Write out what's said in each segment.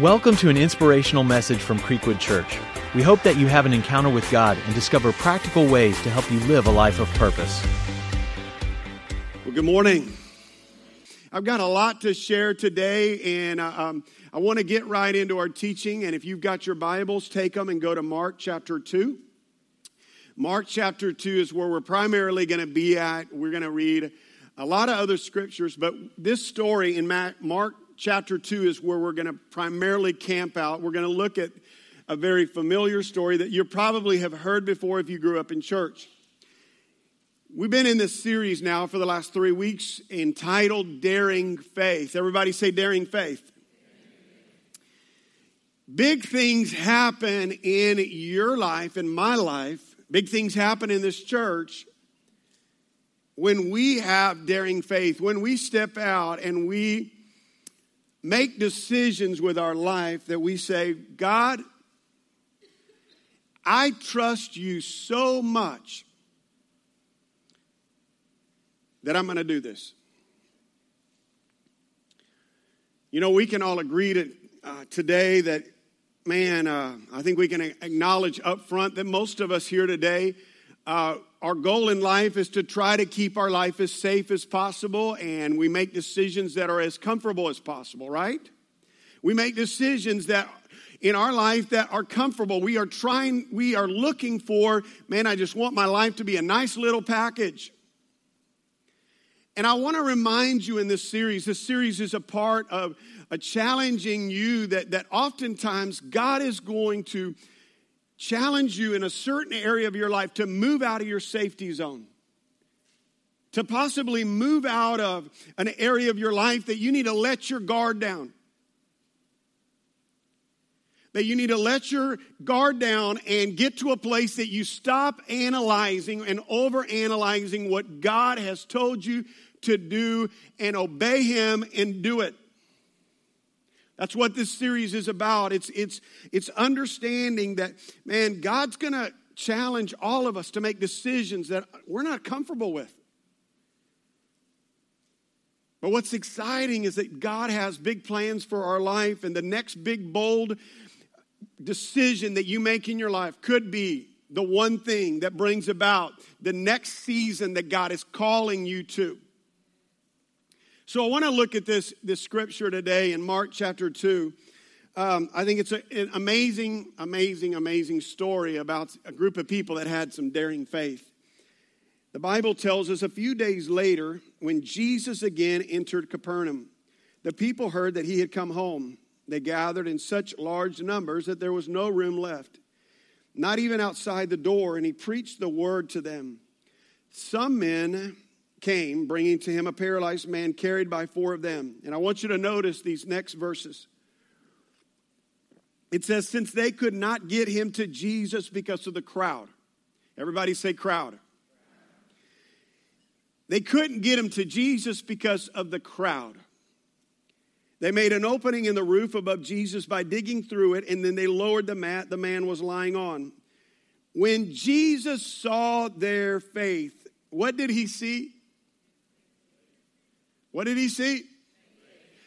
Welcome to an inspirational message from Creekwood Church. We hope that you have an encounter with God and discover practical ways to help you live a life of purpose. Well, good morning. I've got a lot to share today, and uh, um, I want to get right into our teaching. And if you've got your Bibles, take them and go to Mark chapter 2. Mark chapter 2 is where we're primarily going to be at. We're going to read a lot of other scriptures, but this story in Mark chapter 2 is where we're going to primarily camp out. We're going to look at a very familiar story that you probably have heard before if you grew up in church. We've been in this series now for the last three weeks entitled Daring Faith. Everybody say Daring Faith. Big things happen in your life, in my life. Big things happen in this church when we have daring faith, when we step out and we make decisions with our life that we say, God, I trust you so much that I'm going to do this. You know, we can all agree to, uh, today that, man, uh, I think we can acknowledge up front that most of us here today uh, our goal in life is to try to keep our life as safe as possible, and we make decisions that are as comfortable as possible, right? We make decisions that in our life that are comfortable. We are trying, we are looking for, man, I just want my life to be a nice little package. And I want to remind you in this series, this series is a part of a challenging you that, that oftentimes God is going to challenge you in a certain area of your life to move out of your safety zone. To possibly move out of an area of your life that you need to let your guard down. That you need to let your guard down and get to a place that you stop analyzing and over analyzing what God has told you to do and obey Him and do it. That's what this series is about. It's, it's, it's understanding that, man, God's going to challenge all of us to make decisions that we're not comfortable with. But what's exciting is that God has big plans for our life, and the next big, bold decision that you make in your life could be the one thing that brings about the next season that God is calling you to. So I want to look at this, this scripture today in Mark chapter 2. Um, I think it's a, an amazing, amazing, amazing story about a group of people that had some daring faith. The Bible tells us a few days later, when Jesus again entered Capernaum, the people heard that he had come home. They gathered in such large numbers that there was no room left, not even outside the door, and he preached the word to them. Some men came, bringing to him a paralyzed man carried by four of them. And I want you to notice these next verses. It says, Since they could not get him to Jesus because of the crowd. Everybody say, crowd. They couldn't get him to Jesus because of the crowd. They made an opening in the roof above Jesus by digging through it, and then they lowered the mat the man was lying on. When Jesus saw their faith, what did he see? What did he see?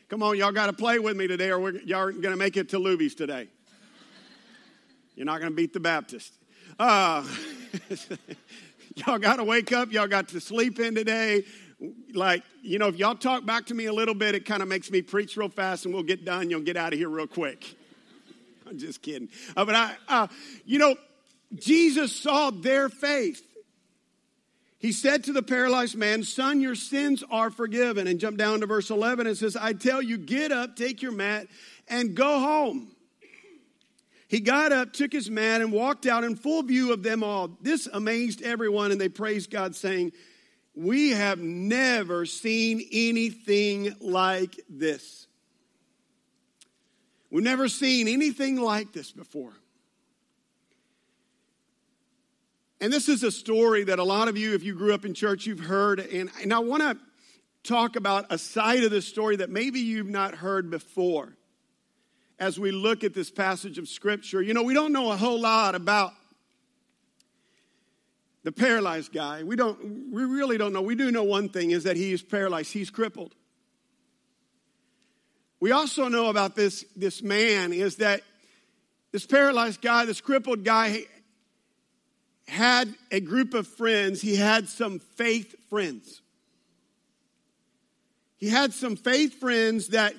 Come on, y'all got to play with me today, or y'all aren't going to make it to Luby's today. You're not going to beat the Baptist. Uh, y'all got to wake up. Y'all got to sleep in today. Like, you know, if y'all talk back to me a little bit, it kind of makes me preach real fast and we'll get done. You'll get out of here real quick. I'm just kidding. Uh, but I, uh, you know, Jesus saw their faith. He said to the paralyzed man, Son, your sins are forgiven. And jump down to verse 11. It says, I tell you, get up, take your mat, and go home. He got up, took his mat, and walked out in full view of them all. This amazed everyone, and they praised God, saying, We have never seen anything like this. We've never seen anything like this before. And this is a story that a lot of you, if you grew up in church, you've heard. And, and I want to talk about a side of the story that maybe you've not heard before as we look at this passage of Scripture. You know, we don't know a whole lot about the paralyzed guy. We don't, we really don't know. We do know one thing is that he is paralyzed, he's crippled. We also know about this, this man is that this paralyzed guy, this crippled guy, had a group of friends. He had some faith friends. He had some faith friends that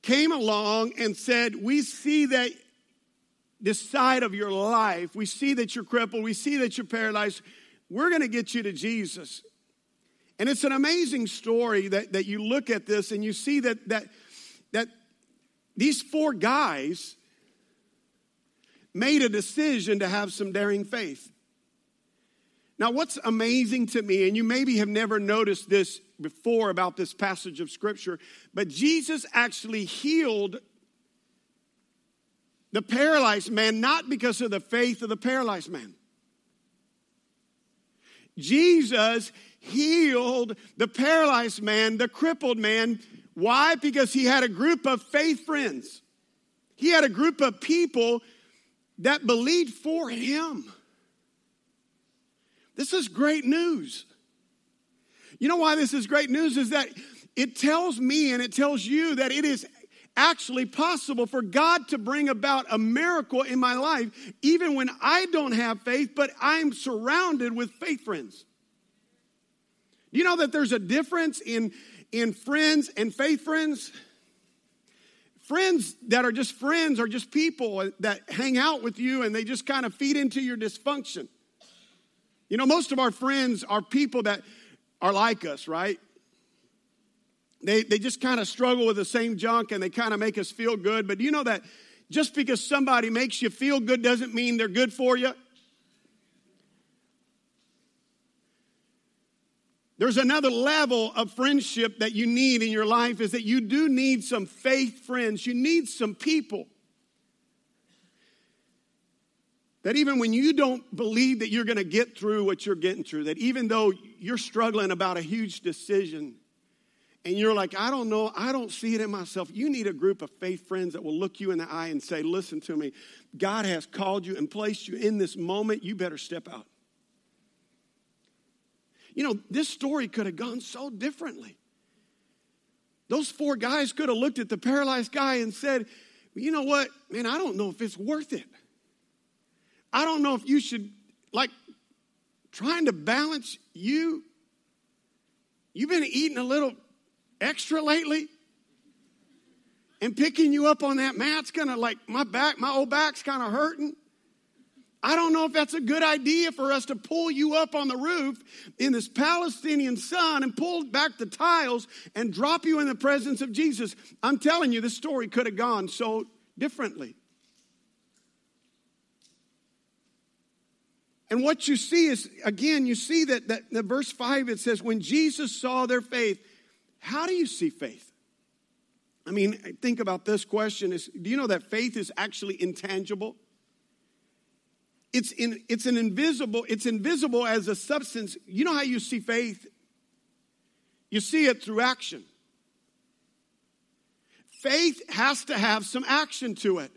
came along and said, We see that this side of your life, we see that you're crippled, we see that you're paralyzed. We're going to get you to Jesus. And it's an amazing story that, that you look at this and you see that, that, that these four guys made a decision to have some daring faith. Now, what's amazing to me, and you maybe have never noticed this before about this passage of Scripture, but Jesus actually healed the paralyzed man not because of the faith of the paralyzed man. Jesus healed the paralyzed man, the crippled man. Why? Because he had a group of faith friends. He had a group of people that believed for him. This is great news. You know why this is great news? Is that it tells me and it tells you that it is actually possible for God to bring about a miracle in my life, even when I don't have faith, but I'm surrounded with faith friends. Do You know that there's a difference in, in friends and faith friends? Friends that are just friends are just people that hang out with you and they just kind of feed into your dysfunction. You know, most of our friends are people that are like us, right? They, they just kind of struggle with the same junk and they kind of make us feel good. But you know that just because somebody makes you feel good doesn't mean they're good for you? There's another level of friendship that you need in your life is that you do need some faith friends. You need some people that even when you don't believe that you're going to get through what you're getting through, that even though you're struggling about a huge decision, and you're like, I don't know, I don't see it in myself. You need a group of faith friends that will look you in the eye and say, Listen to me, God has called you and placed you in this moment. You better step out. You know, this story could have gone so differently. Those four guys could have looked at the paralyzed guy and said, You know what, man, I don't know if it's worth it. I don't know if you should, like, trying to balance you. You've been eating a little extra lately? And picking you up on that mat's gonna like my back, my old back's kind of hurting. I don't know if that's a good idea for us to pull you up on the roof in this Palestinian sun and pull back the tiles and drop you in the presence of Jesus. I'm telling you, this story could have gone so differently. And what you see is, again, you see that, that verse 5 it says, when Jesus saw their faith, how do you see faith? I mean, think about this question is do you know that faith is actually intangible? It's in it's an invisible, it's invisible as a substance. You know how you see faith? You see it through action. Faith has to have some action to it.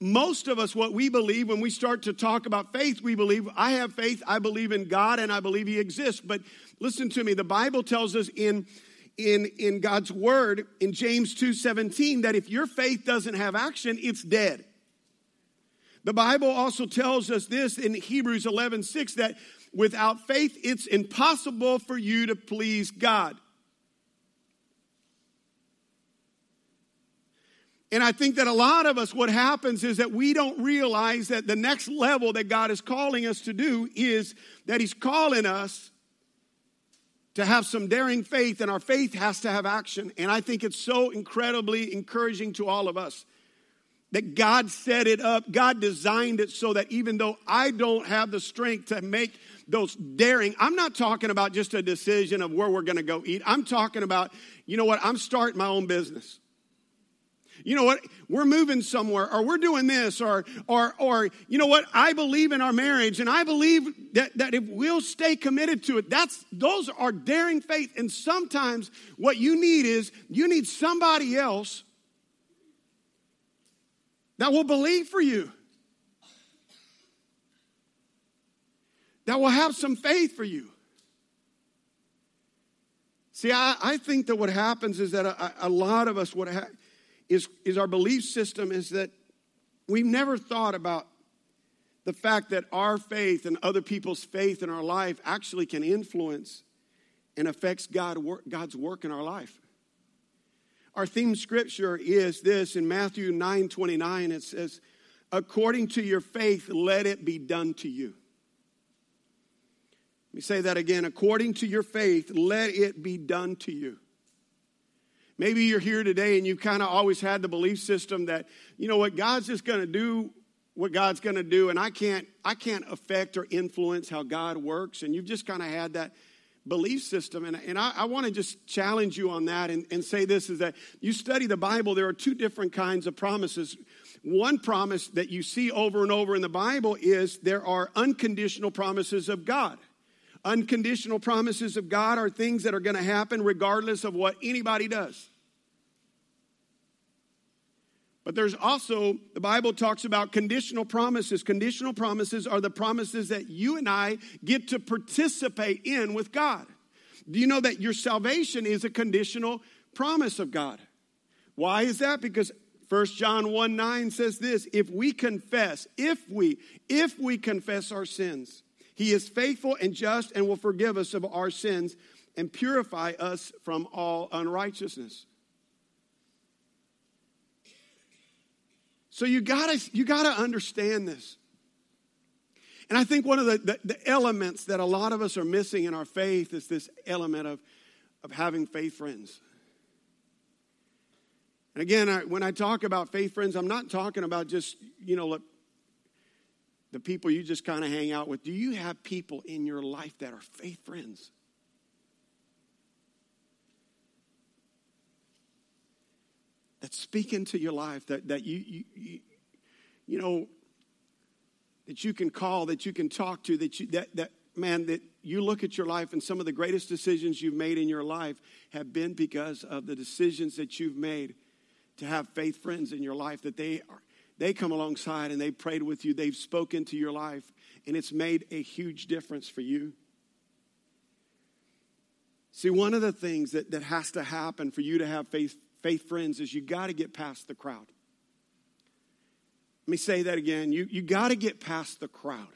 Most of us, what we believe when we start to talk about faith, we believe, I have faith, I believe in God, and I believe He exists. But listen to me, the Bible tells us in in, in God's word in James 2:17 that if your faith doesn't have action, it's dead. The Bible also tells us this in Hebrews 11:6 that without faith it's impossible for you to please God. And I think that a lot of us, what happens is that we don't realize that the next level that God is calling us to do is that He's calling us to have some daring faith, and our faith has to have action. And I think it's so incredibly encouraging to all of us that God set it up, God designed it so that even though I don't have the strength to make those daring, I'm not talking about just a decision of where we're gonna go eat. I'm talking about, you know what, I'm starting my own business you know what we're moving somewhere or we're doing this or or or you know what i believe in our marriage and i believe that, that if we'll stay committed to it that's those are daring faith and sometimes what you need is you need somebody else that will believe for you that will have some faith for you See, I, I think that what happens is that a, a lot of us, what ha- is, is our belief system is that we've never thought about the fact that our faith and other people's faith in our life actually can influence and affects God, God's work in our life. Our theme scripture is this in Matthew 9 29. It says, According to your faith, let it be done to you. Let me say that again. According to your faith, let it be done to you. Maybe you're here today and you've kind of always had the belief system that, you know what, God's just going to do what God's going to do, and I can't, I can't affect or influence how God works. And you've just kind of had that belief system. And, and I, I want to just challenge you on that and, and say this is that you study the Bible, there are two different kinds of promises. One promise that you see over and over in the Bible is there are unconditional promises of God. Unconditional promises of God are things that are going to happen regardless of what anybody does. But there's also, the Bible talks about conditional promises. Conditional promises are the promises that you and I get to participate in with God. Do you know that your salvation is a conditional promise of God? Why is that? Because 1 John 1 9 says this if we confess, if we, if we confess our sins, he is faithful and just and will forgive us of our sins and purify us from all unrighteousness. So you gotta, you gotta understand this. And I think one of the, the, the, elements that a lot of us are missing in our faith is this element of, of having faith friends. And again, I, when I talk about faith friends, I'm not talking about just, you know, look, the people you just kind of hang out with. Do you have people in your life that are faith friends? That speak into your life, that, that you, you, you, you know, that you can call, that you can talk to, that you, that, that, man, that you look at your life and some of the greatest decisions you've made in your life have been because of the decisions that you've made to have faith friends in your life, that they are, they come alongside and they prayed with you, they've spoken to your life, and it's made a huge difference for you. See, one of the things that, that has to happen for you to have faith faith friends is you got to get past the crowd. Let me say that again. You, you got to get past the crowd.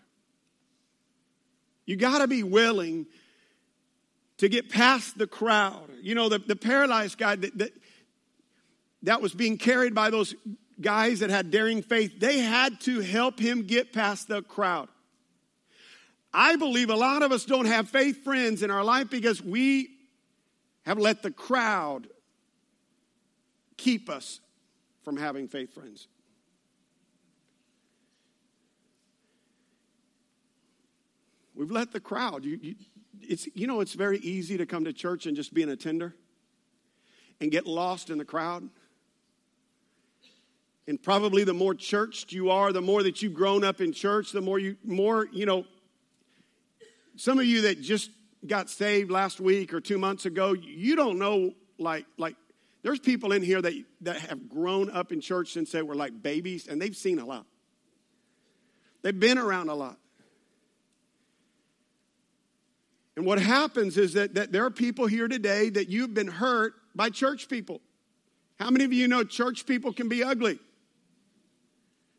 You got to be willing to get past the crowd. You know, the, the paralyzed guy that, that, that was being carried by those guys that had daring faith, they had to help him get past the crowd. I believe a lot of us don't have faith friends in our life because we have let the crowd keep us from having faith friends. We've let the crowd. You, you, it's, you know, it's very easy to come to church and just be an attender and get lost in the crowd. And probably the more churched you are, the more that you've grown up in church, the more you, more, you know, some of you that just got saved last week or two months ago, you don't know like, like there's people in here that, that have grown up in church since they were like babies, and they've seen a lot. They've been around a lot. And what happens is that, that there are people here today that you've been hurt by church people. How many of you know church people can be ugly?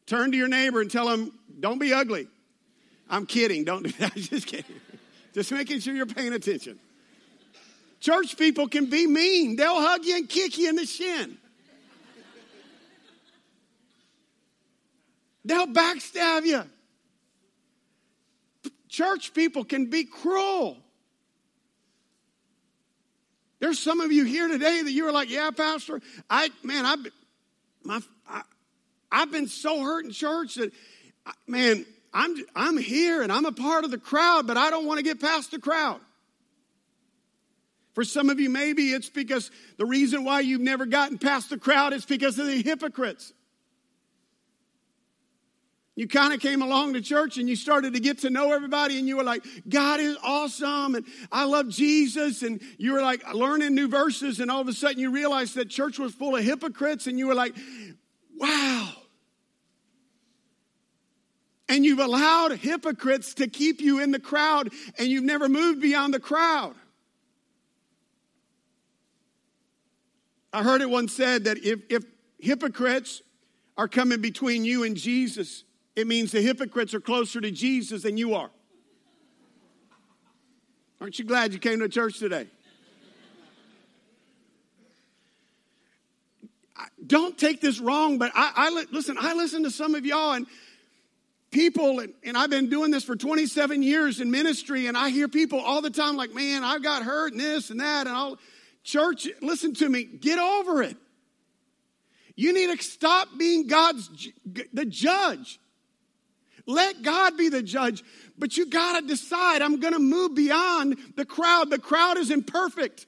Turn to your neighbor and tell them, don't be ugly. I'm kidding. Don't do that. Just kidding. Just making sure you're paying attention. Church people can be mean, they'll hug you and kick you in the shin. They'll backstab you. Church people can be cruel. There's some of you here today that you are like, yeah, Pastor, I man, I've my I, I've been so hurt in church that man, I'm I'm here and I'm a part of the crowd, but I don't want to get past the crowd. For some of you, maybe it's because the reason why you've never gotten past the crowd is because of the hypocrites. You kind of came along to church and you started to get to know everybody, and you were like, God is awesome, and I love Jesus. And you were like learning new verses, and all of a sudden you realized that church was full of hypocrites, and you were like, wow. And you've allowed hypocrites to keep you in the crowd, and you've never moved beyond the crowd. I heard it once said that if, if hypocrites are coming between you and Jesus, it means the hypocrites are closer to Jesus than you are. Aren't you glad you came to church today? Don't take this wrong, but I, I listen. I listen to some of y'all and people, and, and I've been doing this for 27 years in ministry, and I hear people all the time like, "Man, I've got hurt and this and that," and all. Church, listen to me. Get over it. You need to stop being God's the judge. Let God be the judge. But you got to decide I'm going to move beyond the crowd. The crowd is imperfect.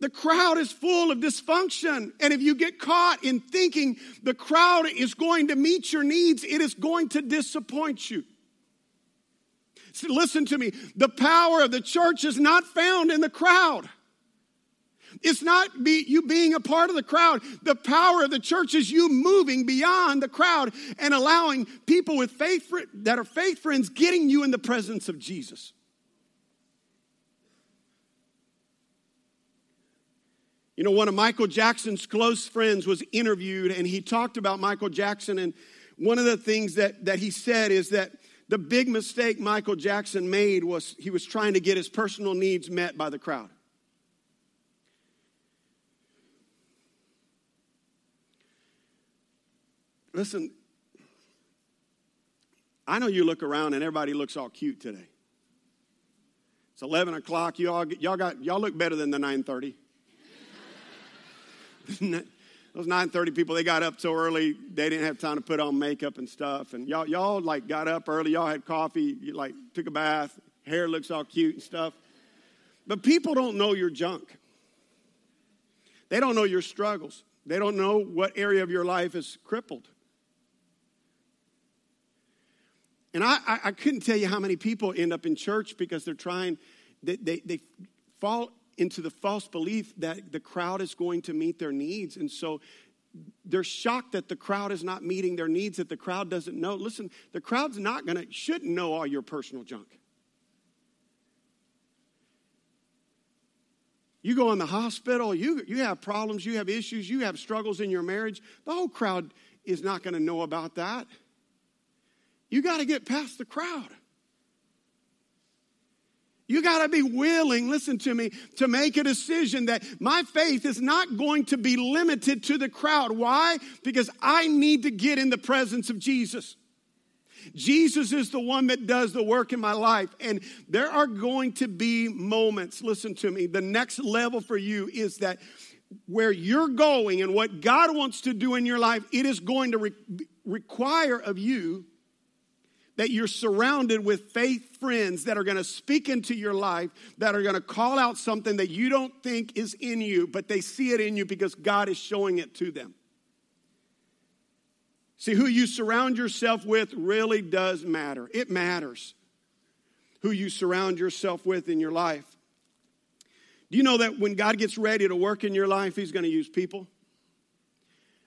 The crowd is full of dysfunction. And if you get caught in thinking the crowd is going to meet your needs, it is going to disappoint you. Listen to me. The power of the church is not found in the crowd. It's not be, you being a part of the crowd. The power of the church is you moving beyond the crowd and allowing people with faith that are faith friends getting you in the presence of Jesus. You know, one of Michael Jackson's close friends was interviewed and he talked about Michael Jackson. And one of the things that, that he said is that the big mistake Michael Jackson made was he was trying to get his personal needs met by the crowd. Listen, I know you look around and everybody looks all cute today. It's 11 o'clock. You all, y'all, got, y'all look better than the 930. Those 930 people, they got up so early, they didn't have time to put on makeup and stuff. And y'all, y'all like got up early. Y'all had coffee. You like took a bath. Hair looks all cute and stuff. But people don't know your junk. They don't know your struggles. They don't know what area of your life is crippled. And I, I, I, couldn't tell you how many people end up in church because they're trying, they, they, they fall into the false belief that the crowd is going to meet their needs. And so they're shocked that the crowd is not meeting their needs, that the crowd doesn't know. Listen, the crowd's not going to, shouldn't know all your personal junk. You go in the hospital, you, you have problems, you have issues, you have struggles in your marriage. The whole crowd is not going to know about that. You got to get past the crowd. You got to be willing, listen to me, to make a decision that my faith is not going to be limited to the crowd. Why? Because I need to get in the presence of Jesus. Jesus is the one that does the work in my life. And there are going to be moments, listen to me, the next level for you is that where you're going and what God wants to do in your life, it is going to re- require of you that you're surrounded with faith friends that are going to speak into your life, that are going to call out something that you don't think is in you, but they see it in you because God is showing it to them. See, who you surround yourself with really does matter. It matters who you surround yourself with in your life. Do you know that when God gets ready to work in your life, He's going to use people?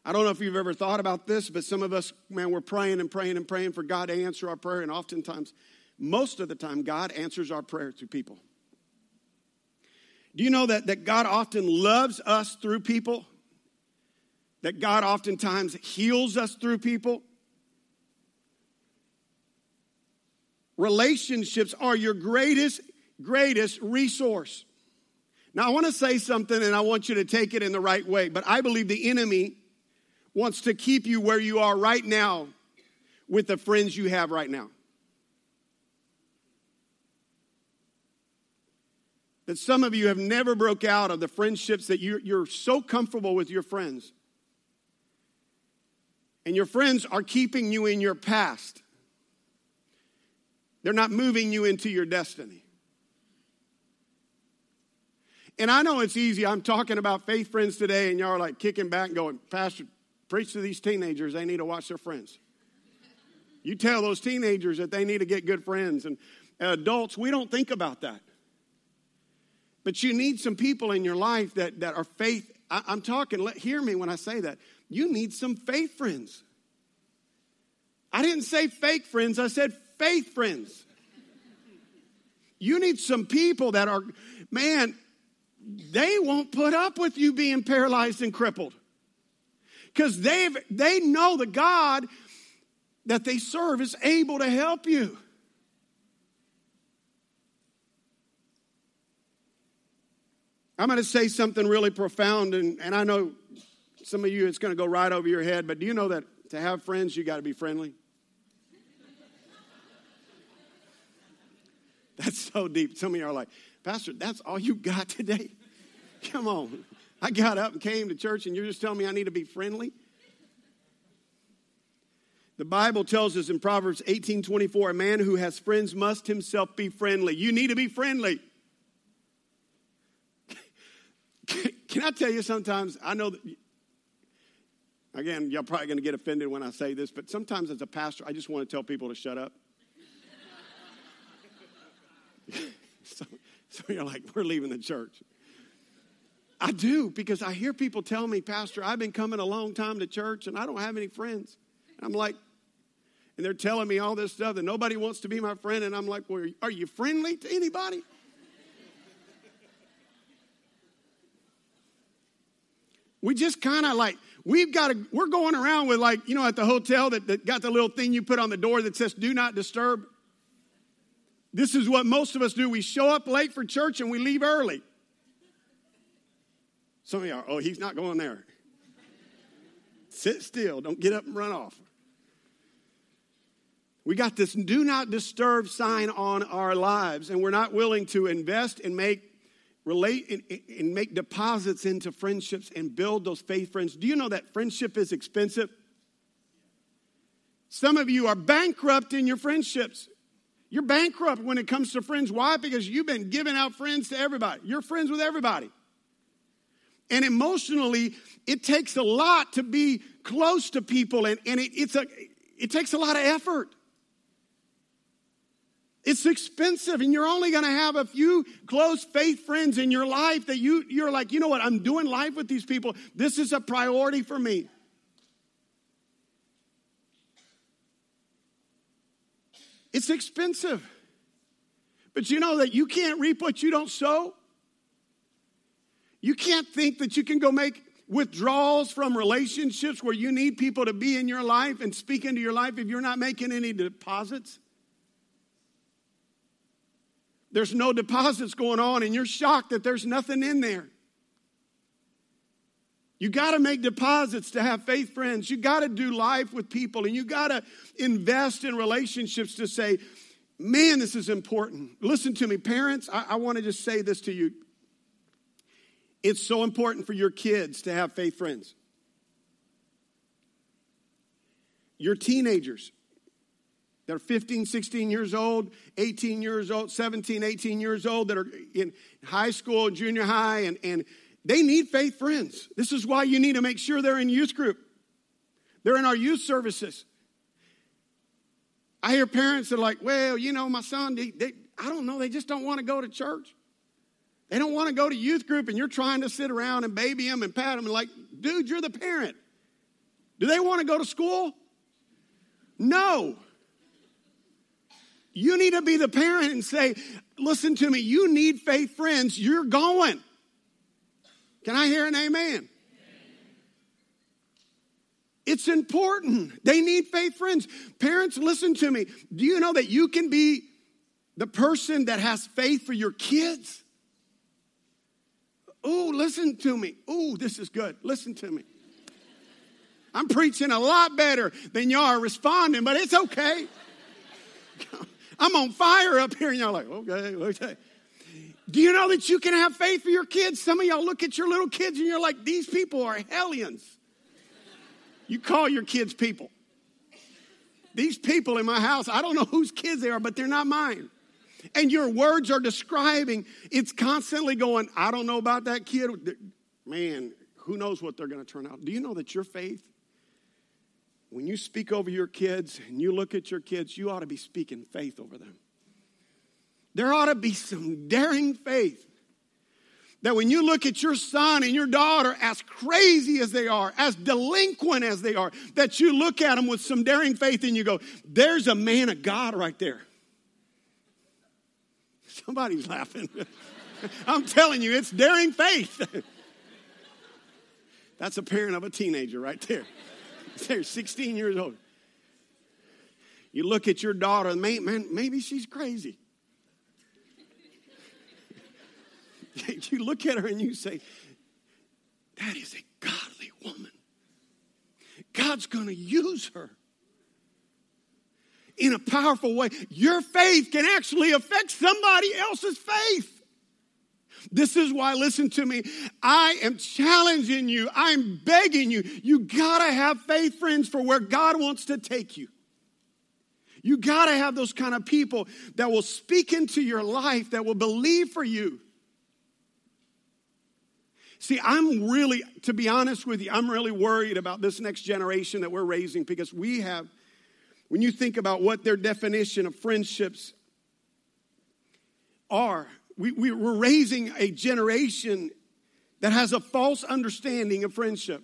I don't know if you've ever thought about this, but some of us, man, we're praying and praying and praying for God to answer our prayer, and oftentimes, most of the time, God answers our prayer through people. Do you know that, that God often loves us through people? That God oftentimes heals us through people? Relationships are your greatest, greatest resource. Now, I want to say something and I want you to take it in the right way, but I believe the enemy wants to keep you where you are right now with the friends you have right now. That some of you have never broke out of the friendships that you're, you're so comfortable with your friends. And your friends are keeping you in your past. They're not moving you into your destiny. And I know it's easy. I'm talking about faith friends today, and y'all are like kicking back and going, Pastor, Preach to these teenagers, they need to watch their friends. You tell those teenagers that they need to get good friends. And adults, we don't think about that. But you need some people in your life that, that are faith. I, am talking, let, hear me when I say that. You need some faith friends. I didn't say fake friends, I said faith friends. You need some people that are, man, they won't put up with you being paralyzed and crippled. Because they they know the God that they serve is able to help you. I'm going to say something really profound, and, and I know some of you it's going to go right over your head, but do you know that to have friends, you got to be friendly? That's so deep. Some of you are like, Pastor, that's all you got today? Come on. I got up and came to church, and you're just telling me I need to be friendly? The Bible tells us in Proverbs 18 24, a man who has friends must himself be friendly. You need to be friendly. Can I tell you sometimes, I know that, again, y'all probably going to get offended when I say this, but sometimes as a pastor, I just want to tell people to shut up. so, so you're like, we're leaving the church. I do because I hear people tell me, Pastor, I've been coming a long time to church and I don't have any friends. I'm like, and they're telling me all this stuff that nobody wants to be my friend. And I'm like, well, are you friendly to anybody? we just kind of like, we've got to, we're going around with like, you know, at the hotel that, that got the little thing you put on the door that says, do not disturb. This is what most of us do. We show up late for church and we leave early. Some of are, oh, he's not going there. Sit still. Don't get up and run off. We got this do not disturb sign on our lives, and we're not willing to invest and make relate and, and make deposits into friendships and build those faith friends. Do you know that friendship is expensive? Some of you are bankrupt in your friendships. You're bankrupt when it comes to friends. Why? Because you've been giving out friends to everybody. You're friends with everybody. And emotionally, it takes a lot to be close to people, and, and it, it's a, it takes a lot of effort. It's expensive, and you're only going to have a few close faith friends in your life that you, you're like, you know what, I'm doing life with these people. This is a priority for me. It's expensive. But you know that you can't reap what you don't sow? You can't think that you can go make withdrawals from relationships where you need people to be in your life and speak into your life if you're not making any deposits. There's no deposits going on, and you're shocked that there's nothing in there. You got to make deposits to have faith friends. You got to do life with people, and you got to invest in relationships to say, man, this is important. Listen to me, parents. I, I want to just say this to you. It's so important for your kids to have faith friends. Your teenagers, that are 15, 16 years old, 18 years old, 17, 18 years old that are in high school, junior high, and, and they need faith friends. This is why you need to make sure they're in youth group. They're in our youth services. I hear parents that are like, well, you know, my son, they, they, I don't know, they just don't want to go to church. They don't want to go to youth group, and you're trying to sit around and baby them and pat them and like, dude, you're the parent. Do they want to go to school? No. You need to be the parent and say, listen to me, you need faith friends, you're going. Can I hear an amen? It's important. They need faith friends. Parents, listen to me. Do you know that you can be the person that has faith for your kids? Oh, listen to me. Ooh, this is good. Listen to me. I'm preaching a lot better than y'all are responding, but it's okay. I'm on fire up here. And y'all like, okay, okay. Do you know that you can have faith for your kids? Some of y'all look at your little kids and you're like, these people are hellions. You call your kids people. These people in my house, I don't know whose kids they are, but they're not mine. And your words are describing, it's constantly going, I don't know about that kid. Man, who knows what they're going to turn out. Do you know that your faith when you speak over your kids and you look at your kids, you ought to be speaking faith over them. There ought to be some daring faith that when you look at your son and your daughter, as crazy as they are, as delinquent as they are, that you look at them with some daring faith and you go, There's a man of God right there. Somebody's laughing. I'm telling you, it's daring faith. That's a parent of a teenager right there. They're 16 years old. You look at your daughter, man, maybe she's crazy. you look at her and you say, That is a godly woman. God's going to use her in a powerful way. Your faith can actually affect somebody else's faith. This is why, listen to me, I am challenging you, I'm begging you. You gotta have faith, friends, for where God wants to take you. You gotta have those kind of people that will speak into your life, that will believe for you. See, I'm really, to be honest with you, I'm really worried about this next generation that we're raising because we have, when you think about what their definition of friendships are, we, we, we're raising a generation that has a false understanding of friendship.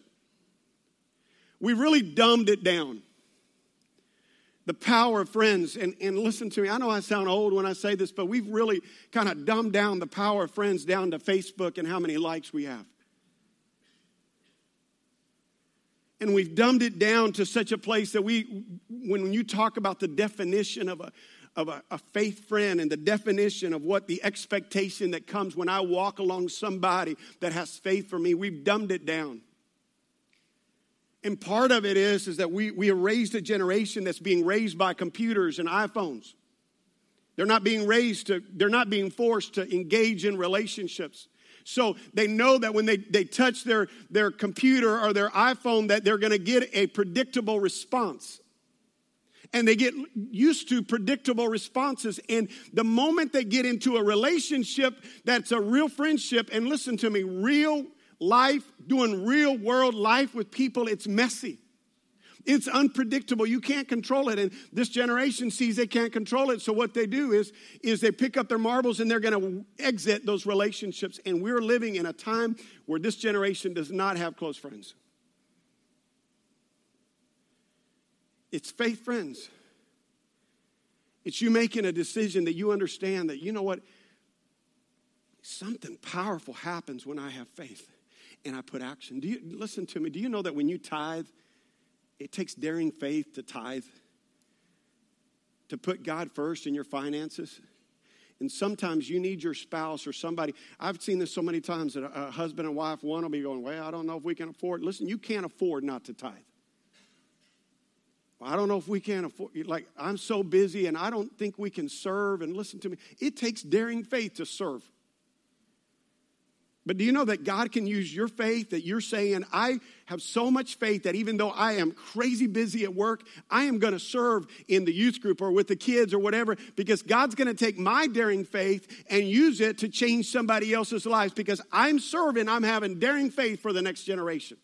We really dumbed it down. The power of friends. And, and listen to me, I know I sound old when I say this, but we've really kind of dumbed down the power of friends down to Facebook and how many likes we have. And we've dumbed it down to such a place that we, when you talk about the definition of a, of a, a, faith friend and the definition of what the expectation that comes when I walk along somebody that has faith for me, we've dumbed it down. And part of it is, is that we, we have raised a generation that's being raised by computers and iPhones. They're not being raised to, they're not being forced to engage in relationships. So they know that when they, they touch their, their computer or their iPhone, that they're going to get a predictable response and they get used to predictable responses. And the moment they get into a relationship that's a real friendship, and listen to me, real life, doing real world life with people, it's messy. It's unpredictable. You can't control it. And this generation sees they can't control it. So what they do is, is they pick up their marbles and they're going to exit those relationships. And we're living in a time where this generation does not have close friends. It's faith friends. It's you making a decision that you understand that, you know what? Something powerful happens when I have faith and I put action. Do you listen to me? Do you know that when you tithe, it takes daring faith to tithe? To put God first in your finances? And sometimes you need your spouse or somebody. I've seen this so many times that a husband and wife, one will be going, Well, I don't know if we can afford. Listen, you can't afford not to tithe. I don't know if we can afford, like, I'm so busy and I don't think we can serve. And listen to me, it takes daring faith to serve. But do you know that God can use your faith that you're saying, I have so much faith that even though I am crazy busy at work, I am going to serve in the youth group or with the kids or whatever, because God's going to take my daring faith and use it to change somebody else's lives because I'm serving, I'm having daring faith for the next generation.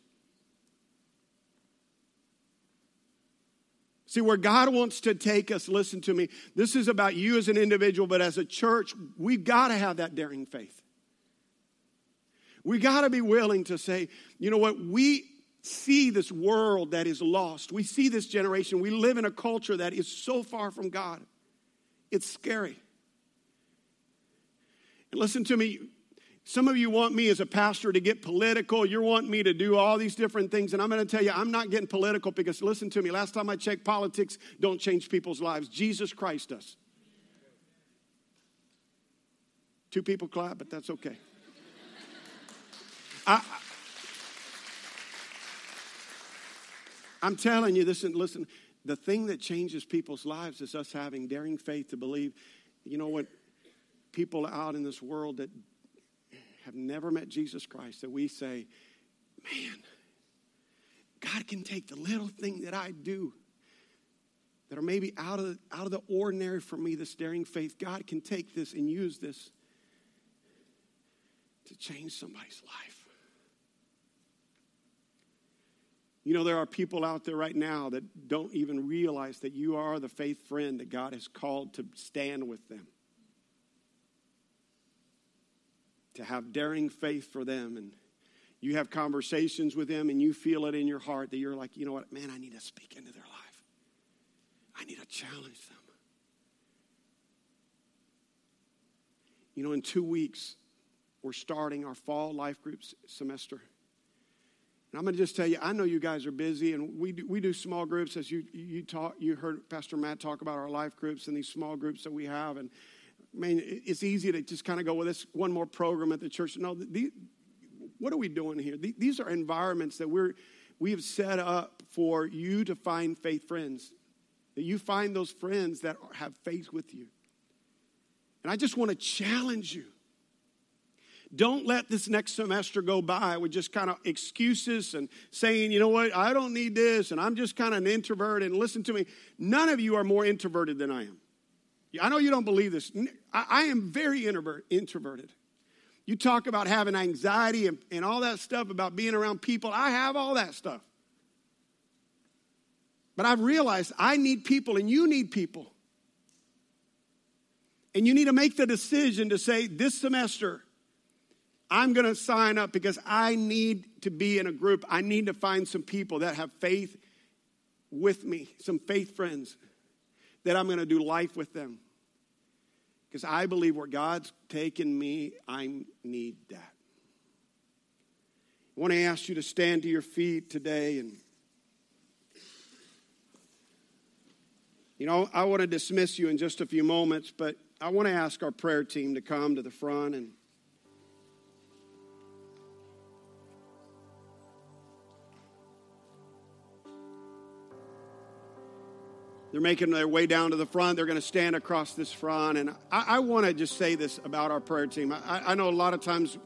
See, where God wants to take us, listen to me, this is about you as an individual, but as a church, we've got to have that daring faith. We got to be willing to say, you know what, we see this world that is lost. We see this generation. We live in a culture that is so far from God. It's scary. And listen to me, some of you want me as a pastor to get political. You want me to do all these different things. And I'm going to tell you, I'm not getting political because listen to me. Last time I checked, politics don't change people's lives. Jesus Christ does. Two people clap, but that's okay. I, I'm telling you, listen, listen, the thing that changes people's lives is us having daring faith to believe, you know what, people out in this world that have never met Jesus Christ that we say, man, God can take the little thing that I do that are maybe out of, out of the ordinary for me, this daring faith. God can take this and use this to change somebody's life. You know, there are people out there right now that don't even realize that you are the faith friend that God has called to stand with them. to have daring faith for them and you have conversations with them and you feel it in your heart that you're like, you know what, man, I need to speak into their life. I need to challenge them. You know, in two weeks, we're starting our fall life groups semester. And I'm going to just tell you, I know you guys are busy, and we do, we do small groups as you you talk. You heard Pastor Matt talk about our life groups and these small groups that we have, and I mean, it's easy to just kind of go well, this one more program at the church. No, these, what are we doing here? These are environments that we're we have set up for you to find faith friends, that you find those friends that have faith with you. And I just want to challenge you. Don't let this next semester go by with just kind of excuses and saying, you know what, I don't need this, and I'm just kind of an introvert. And listen to me, none of you are more introverted than I am. I know you don't believe this. I am very introvert, introverted. You talk about having anxiety and all that stuff about being around people. I have all that stuff. But I've realized I need people and you need people. And you need to make the decision to say, this semester, I'm going to sign up because I need to be in a group. I need to find some people that have faith with me, some faith friends that I'm going to do life with them. Because I believe where God's taken me, I need that. I want to ask you to stand to your feet today and you know, I want to dismiss you in just a few moments, but I want to ask our prayer team to come to the front and They're making their way down to the front. They're going to stand across this front. And I, I want to just say this about our prayer team. I, I know a lot of times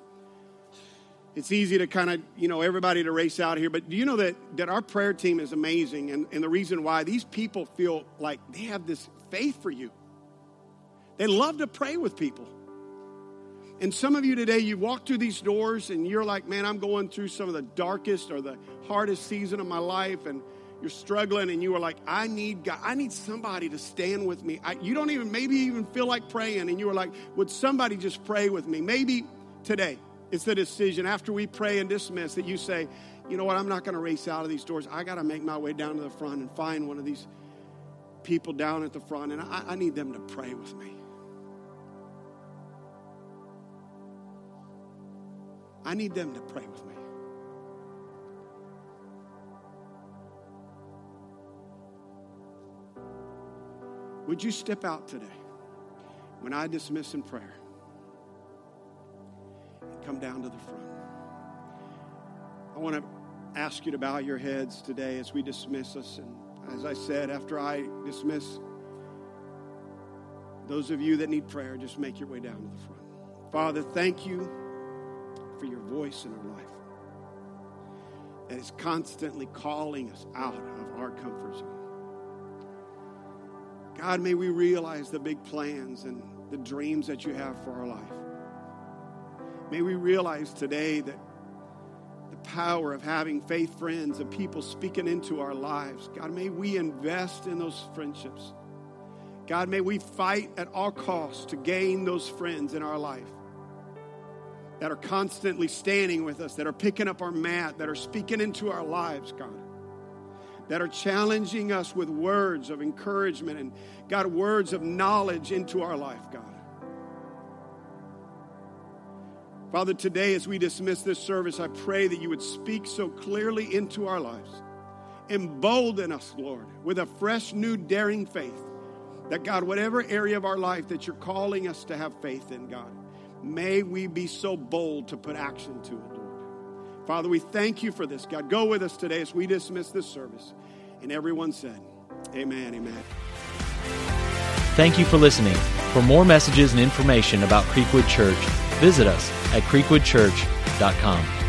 it's easy to kind of, you know, everybody to race out here, but do you know that, that our prayer team is amazing? And, and the reason why these people feel like they have this faith for you. They love to pray with people. And some of you today, you walk through these doors and you're like, man, I'm going through some of the darkest or the hardest season of my life. And you're struggling and you are like, I need God, I need somebody to stand with me. I, you don't even maybe even feel like praying, and you are like, would somebody just pray with me? Maybe today it's the decision after we pray and dismiss that you say, you know what, I'm not going to race out of these doors. I got to make my way down to the front and find one of these people down at the front, and I, I need them to pray with me. I need them to pray with me. Would you step out today when I dismiss in prayer and come down to the front? I want to ask you to bow your heads today as we dismiss us. And as I said, after I dismiss, those of you that need prayer, just make your way down to the front. Father, thank you for your voice in our life that is constantly calling us out of our comfort zone. God, may we realize the big plans and the dreams that you have for our life. May we realize today that the power of having faith friends and people speaking into our lives. God, may we invest in those friendships. God, may we fight at all costs to gain those friends in our life that are constantly standing with us, that are picking up our mat, that are speaking into our lives, God that are challenging us with words of encouragement and, God, words of knowledge into our life, God. Father, today as we dismiss this service, I pray that you would speak so clearly into our lives. Embolden us, Lord, with a fresh, new, daring faith. That, God, whatever area of our life that you're calling us to have faith in, God, may we be so bold to put action to it. Father, we thank you for this. God, go with us today as we dismiss this service. And everyone said, Amen, amen. Thank you for listening. For more messages and information about Creekwood Church, visit us at creekwoodchurch.com.